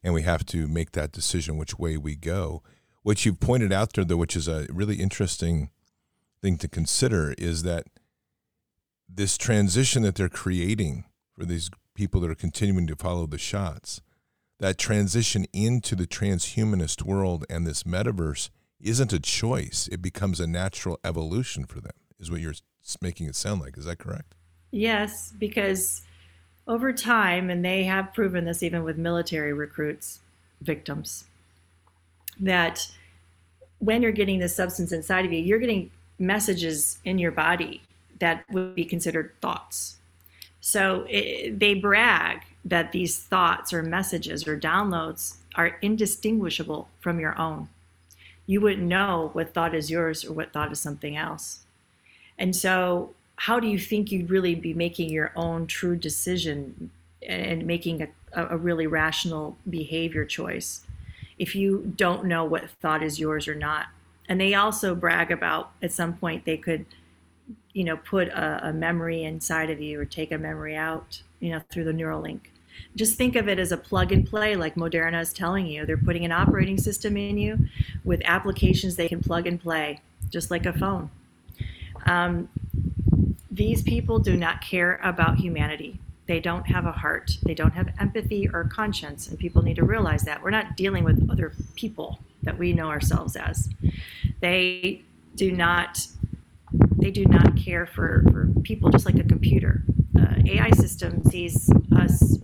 A: And we have to make that decision which way we go what you've pointed out there, though, which is a really interesting thing to consider, is that this transition that they're creating for these people that are continuing to follow the shots, that transition into the transhumanist world and this metaverse isn't a choice. It becomes a natural evolution for them, is what you're making it sound like. Is that correct?
B: Yes, because over time, and they have proven this even with military recruits, victims, that when you're getting this substance inside of you, you're getting messages in your body that would be considered thoughts. So it, they brag that these thoughts or messages or downloads are indistinguishable from your own. You wouldn't know what thought is yours or what thought is something else. And so, how do you think you'd really be making your own true decision and making a, a really rational behavior choice if you don't know what thought is yours or not. And they also brag about at some point they could, you know, put a, a memory inside of you or take a memory out, you know, through the Neuralink. Just think of it as a plug and play, like Moderna is telling you. They're putting an operating system in you with applications they can plug and play, just like a phone. Um, these people do not care about humanity. They don't have a heart. They don't have empathy or conscience. And people need to realize that. We're not dealing with other people that we know ourselves as. They do not they do not care for, for people just like a computer. Uh, AI system sees us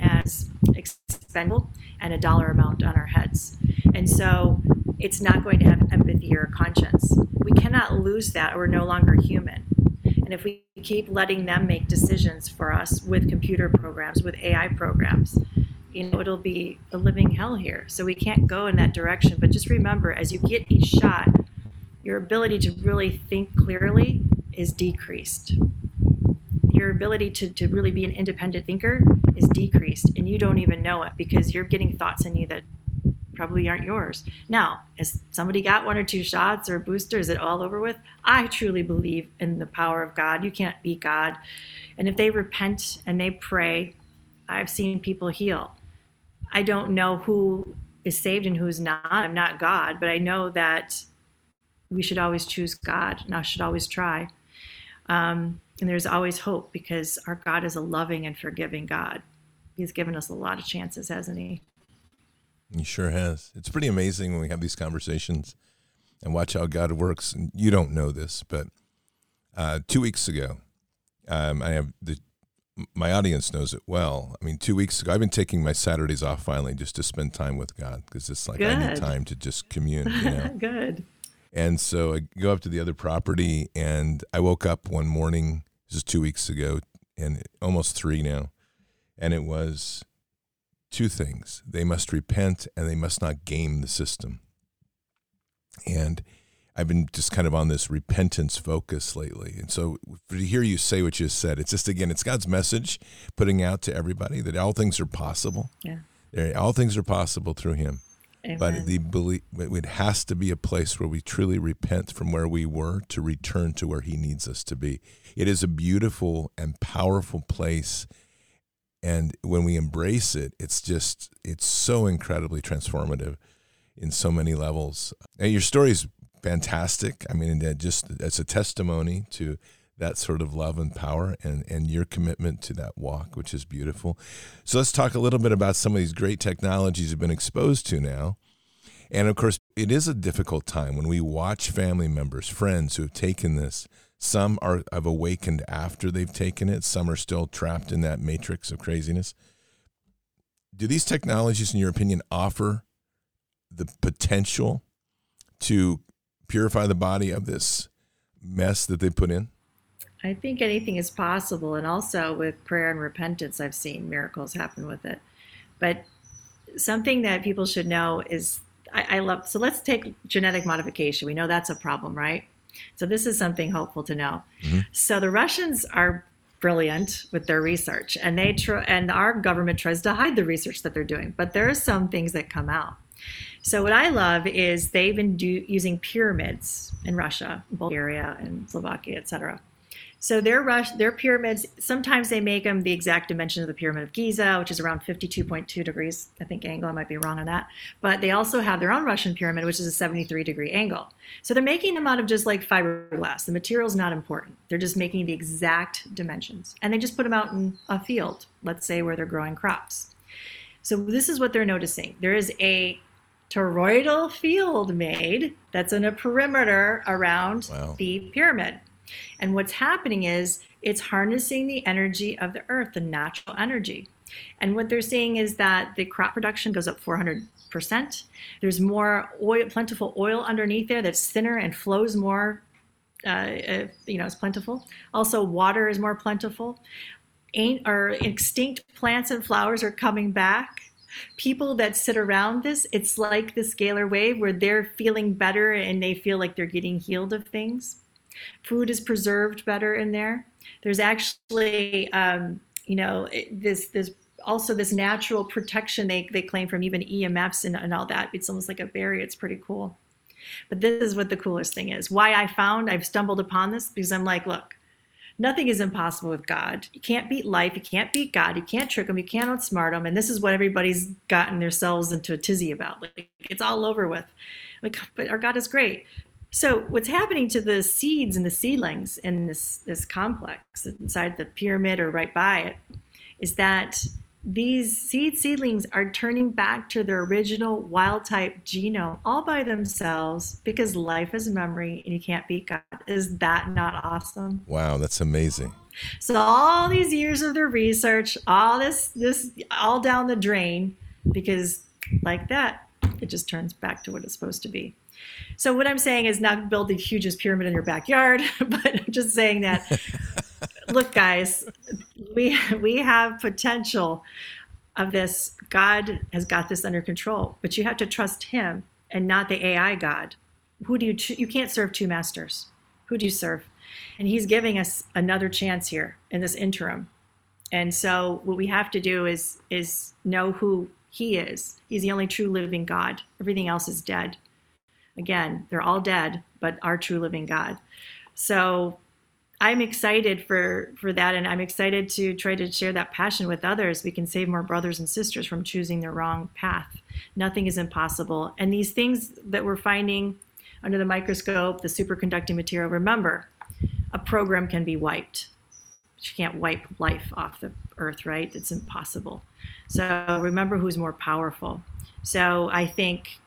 B: as expendable and a dollar amount on our heads. And so it's not going to have empathy or conscience. We cannot lose that. or We're no longer human. And if we keep letting them make decisions for us with computer programs, with AI programs, you know, it'll be a living hell here. So we can't go in that direction. But just remember, as you get each shot, your ability to really think clearly is decreased. Your ability to, to really be an independent thinker is decreased, and you don't even know it because you're getting thoughts in you that probably aren't yours. Now, has somebody got one or two shots or booster? Is it all over with? I truly believe in the power of God. You can't beat God. And if they repent and they pray, I've seen people heal. I don't know who is saved and who's not. I'm not God, but I know that we should always choose God and I should always try. Um, and there's always hope because our God is a loving and forgiving God. He's given us a lot of chances, hasn't he?
A: He sure has. It's pretty amazing when we have these conversations and watch how God works. And you don't know this, but uh, two weeks ago, um, I have the my audience knows it well. I mean, two weeks ago, I've been taking my Saturdays off finally just to spend time with God because it's like Good. I need time to just commune. You know?
B: Good.
A: And so I go up to the other property, and I woke up one morning. This is two weeks ago, and almost three now, and it was two things: they must repent, and they must not game the system. And I've been just kind of on this repentance focus lately. And so to hear you say what you said, it's just, again, it's God's message putting out to everybody that all things are possible.
B: Yeah.
A: All things are possible through Him.
B: Amen.
A: But the belief, it has to be a place where we truly repent from where we were to return to where He needs us to be. It is a beautiful and powerful place. And when we embrace it, it's just, it's so incredibly transformative in so many levels. And your story is fantastic. I mean, just it's a testimony to that sort of love and power and, and your commitment to that walk, which is beautiful. So let's talk a little bit about some of these great technologies you've been exposed to now. And of course, it is a difficult time when we watch family members, friends who have taken this. Some are have awakened after they've taken it. Some are still trapped in that matrix of craziness. Do these technologies, in your opinion, offer the potential to purify the body of this mess that they put in?
B: I think anything is possible. And also with prayer and repentance, I've seen miracles happen with it. But something that people should know is I, I love, so let's take genetic modification. We know that's a problem, right? So this is something hopeful to know. Mm-hmm. So the Russians are brilliant with their research and they try, and our government tries to hide the research that they're doing, but there are some things that come out. So what I love is they've been do, using pyramids in Russia, Bulgaria, and Slovakia, etc. So their Rush, their pyramids, sometimes they make them the exact dimension of the Pyramid of Giza, which is around 52.2 degrees, I think angle. I might be wrong on that. But they also have their own Russian pyramid, which is a 73 degree angle. So they're making them out of just like fiberglass. The material is not important. They're just making the exact dimensions. And they just put them out in a field, let's say where they're growing crops. So this is what they're noticing. There is a toroidal field made that's in a perimeter around wow. the pyramid. And what's happening is it's harnessing the energy of the earth, the natural energy. And what they're saying is that the crop production goes up 400%. There's more oil, plentiful oil underneath there that's thinner and flows more, uh, uh, you know, it's plentiful. Also, water is more plentiful. Ain't, or extinct plants and flowers are coming back people that sit around this, it's like the scalar wave where they're feeling better and they feel like they're getting healed of things. Food is preserved better in there. There's actually, um, you know, this this also this natural protection they, they claim from even EMFs and, and all that. It's almost like a barrier. It's pretty cool. But this is what the coolest thing is. Why I found I've stumbled upon this because I'm like, look, Nothing is impossible with God. You can't beat life. You can't beat God. You can't trick him. You can't outsmart him. And this is what everybody's gotten themselves into a tizzy about. Like it's all over with. Like, but our God is great. So what's happening to the seeds and the seedlings in this this complex inside the pyramid or right by it is that these seed seedlings are turning back to their original wild type genome all by themselves because life is memory and you can't beat God. Is that not awesome?
A: Wow, that's amazing.
B: So all these years of their research, all this this all down the drain because like that, it just turns back to what it's supposed to be. So what I'm saying is not build the hugest pyramid in your backyard, but I'm just saying that look guys, we we have potential of this. God has got this under control, but you have to trust Him and not the AI God. Who do you you can't serve two masters? Who do you serve? And He's giving us another chance here in this interim. And so what we have to do is is know who He is. He's the only true living God. Everything else is dead. Again, they're all dead, but our true living God. So I'm excited for for that, and I'm excited to try to share that passion with others. We can save more brothers and sisters from choosing the wrong path. Nothing is impossible, and these things that we're finding under the microscope, the superconducting material. Remember, a program can be wiped. You can't wipe life off the earth, right? It's impossible. So remember who's more powerful. So I think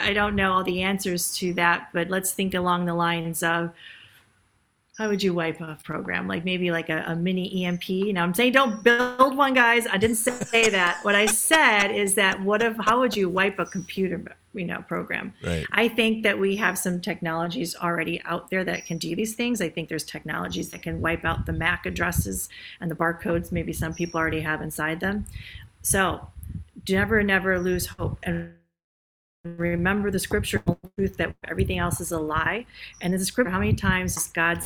B: I don't know all the answers to that, but let's think along the lines of how would you wipe a program? Like maybe like a, a, mini EMP. Now I'm saying don't build one, guys. I didn't say that. what I said is that what if how would you wipe a computer you know program?
A: Right.
B: I think that we have some technologies already out there that can do these things. I think there's technologies that can wipe out the MAC addresses and the barcodes maybe some people already have inside them. So never, never lose hope. And remember the scriptural truth that everything else is a lie. And in the scripture, how many times does God,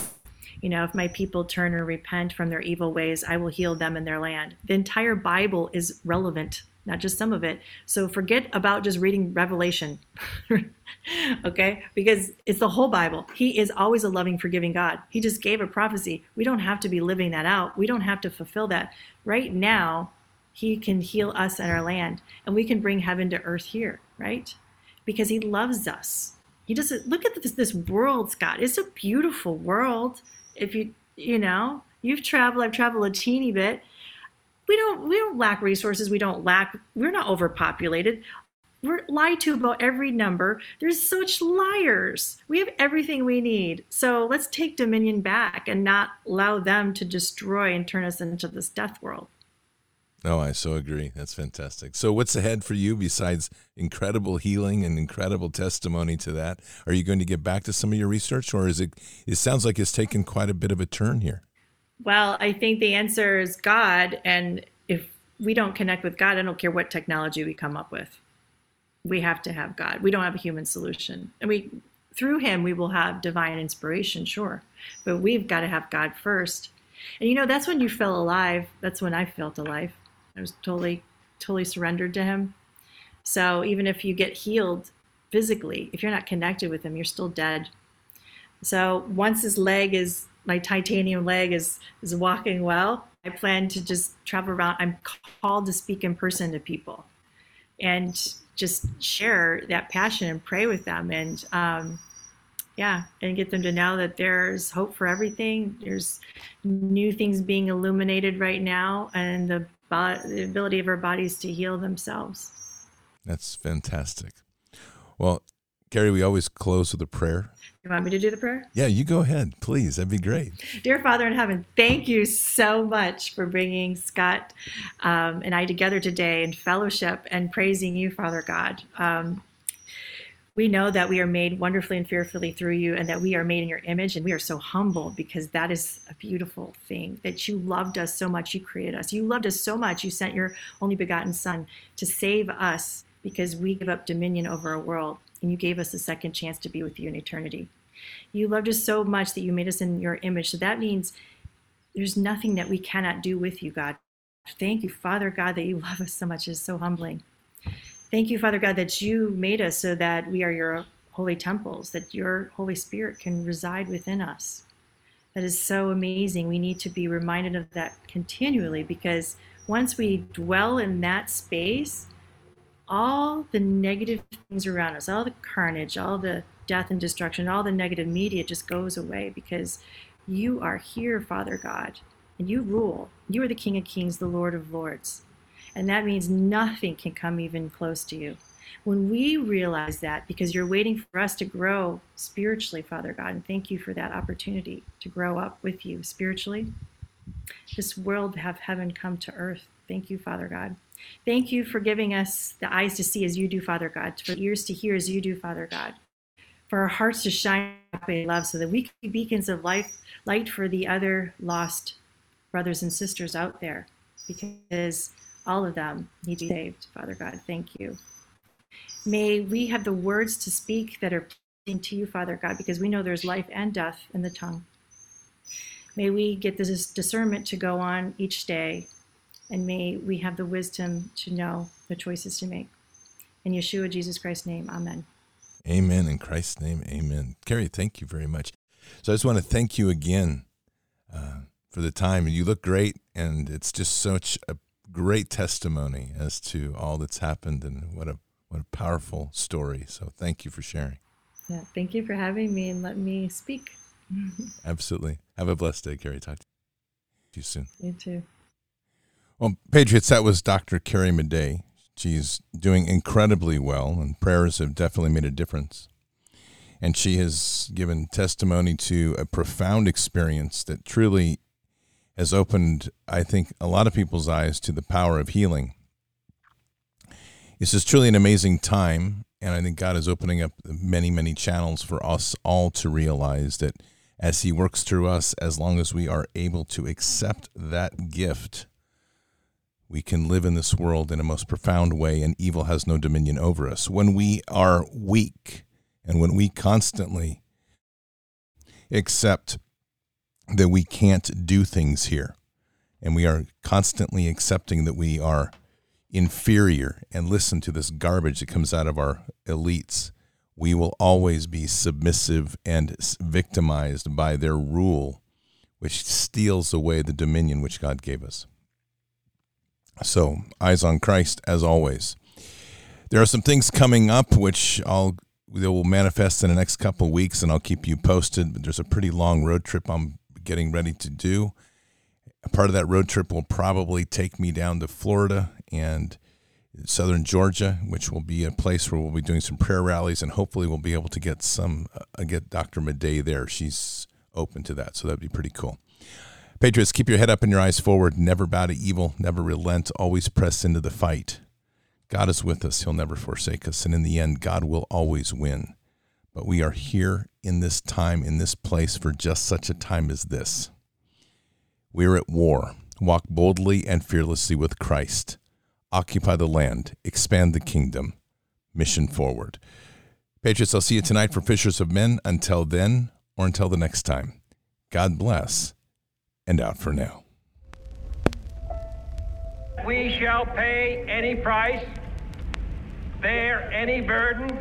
B: you know, if my people turn and repent from their evil ways, I will heal them in their land. The entire Bible is relevant, not just some of it. So forget about just reading Revelation, okay? Because it's the whole Bible. He is always a loving, forgiving God. He just gave a prophecy. We don't have to be living that out, we don't have to fulfill that. Right now, He can heal us and our land, and we can bring heaven to earth here, right? Because he loves us. He doesn't look at this, this world, Scott. It's a beautiful world. If you, you know, you've traveled, I've traveled a teeny bit. We don't, we don't lack resources. We don't lack, we're not overpopulated. We're lied to about every number. There's such liars. We have everything we need. So let's take dominion back and not allow them to destroy and turn us into this death world.
A: Oh, I so agree. That's fantastic. So, what's ahead for you besides incredible healing and incredible testimony to that? Are you going to get back to some of your research, or is it? It sounds like it's taken quite a bit of a turn here.
B: Well, I think the answer is God, and if we don't connect with God, I don't care what technology we come up with. We have to have God. We don't have a human solution, and we through Him we will have divine inspiration, sure, but we've got to have God first. And you know that's when you feel alive. That's when I felt alive I was totally, totally surrendered to him. So even if you get healed physically, if you're not connected with him, you're still dead. So once his leg is my titanium leg is is walking well, I plan to just travel around. I'm called to speak in person to people, and just share that passion and pray with them, and um, yeah, and get them to know that there's hope for everything. There's new things being illuminated right now, and the the ability of our bodies to heal themselves.
A: That's fantastic. Well, Carrie, we always close with a prayer.
B: You want me to do the prayer?
A: Yeah, you go ahead, please. That'd be great.
B: Dear Father in heaven, thank you so much for bringing Scott um, and I together today in fellowship and praising you, Father God. Um, we know that we are made wonderfully and fearfully through you and that we are made in your image and we are so humble because that is a beautiful thing that you loved us so much. You created us. You loved us so much. You sent your only begotten son to save us because we give up dominion over our world and you gave us a second chance to be with you in eternity. You loved us so much that you made us in your image. So that means there's nothing that we cannot do with you god. Thank you father god that you love us so much. Is so humbling Thank you, Father God, that you made us so that we are your holy temples, that your Holy Spirit can reside within us. That is so amazing. We need to be reminded of that continually because once we dwell in that space, all the negative things around us, all the carnage, all the death and destruction, all the negative media just goes away because you are here, Father God, and you rule. You are the King of Kings, the Lord of Lords. And that means nothing can come even close to you. When we realize that, because you're waiting for us to grow spiritually, Father God, and thank you for that opportunity to grow up with you spiritually. This world have heaven come to earth. Thank you, Father God. Thank you for giving us the eyes to see as you do, Father God, for ears to hear as you do, Father God, for our hearts to shine up in love so that we can be beacons of life, light for the other lost brothers and sisters out there. Because all of them need to be saved, Father God. Thank you. May we have the words to speak that are pleasing to you, Father God, because we know there's life and death in the tongue. May we get this discernment to go on each day, and may we have the wisdom to know the choices to make. In Yeshua, Jesus Christ's name, amen.
A: Amen. In Christ's name, amen. Carrie, thank you very much. So I just want to thank you again uh, for the time. You look great, and it's just such a great testimony as to all that's happened and what a what a powerful story. So thank you for sharing.
B: Yeah, thank you for having me and letting me speak.
A: Absolutely. Have a blessed day, Carrie. Talk to you soon.
B: You too.
A: Well, Patriots, that was Dr. Carrie Madej. She's doing incredibly well, and prayers have definitely made a difference. And she has given testimony to a profound experience that truly has opened, I think, a lot of people's eyes to the power of healing. This is truly an amazing time, and I think God is opening up many, many channels for us all to realize that as He works through us, as long as we are able to accept that gift we can live in this world in a most profound way, and evil has no dominion over us. When we are weak and when we constantly accept that we can't do things here, and we are constantly accepting that we are inferior and listen to this garbage that comes out of our elites, we will always be submissive and victimized by their rule, which steals away the dominion which God gave us. So, eyes on Christ as always. There are some things coming up which I'll they will manifest in the next couple of weeks, and I'll keep you posted. But there's a pretty long road trip I'm getting ready to do. Part of that road trip will probably take me down to Florida and southern Georgia, which will be a place where we'll be doing some prayer rallies, and hopefully we'll be able to get some uh, get Dr. Madej there. She's open to that, so that'd be pretty cool. Patriots, keep your head up and your eyes forward. Never bow to evil. Never relent. Always press into the fight. God is with us. He'll never forsake us. And in the end, God will always win. But we are here in this time, in this place, for just such a time as this. We are at war. Walk boldly and fearlessly with Christ. Occupy the land. Expand the kingdom. Mission forward. Patriots, I'll see you tonight for Fishers of Men. Until then, or until the next time, God bless and out for now.
C: We shall pay any price, bear any burden,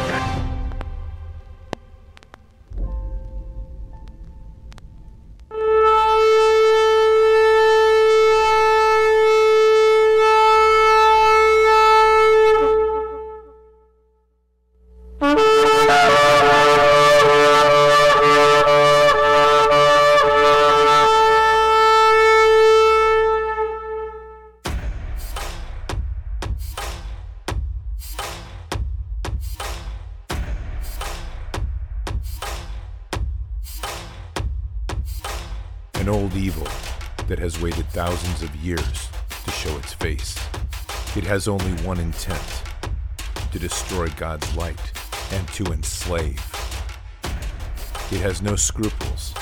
A: Has only one intent to destroy God's light and to enslave. It has no scruples.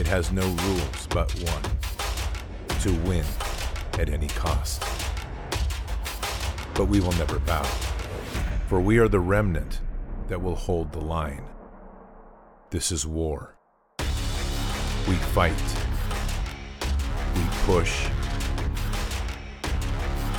A: It has no rules but one to win at any cost. But we will never bow, for we are the remnant that will hold the line. This is war. We fight. We push.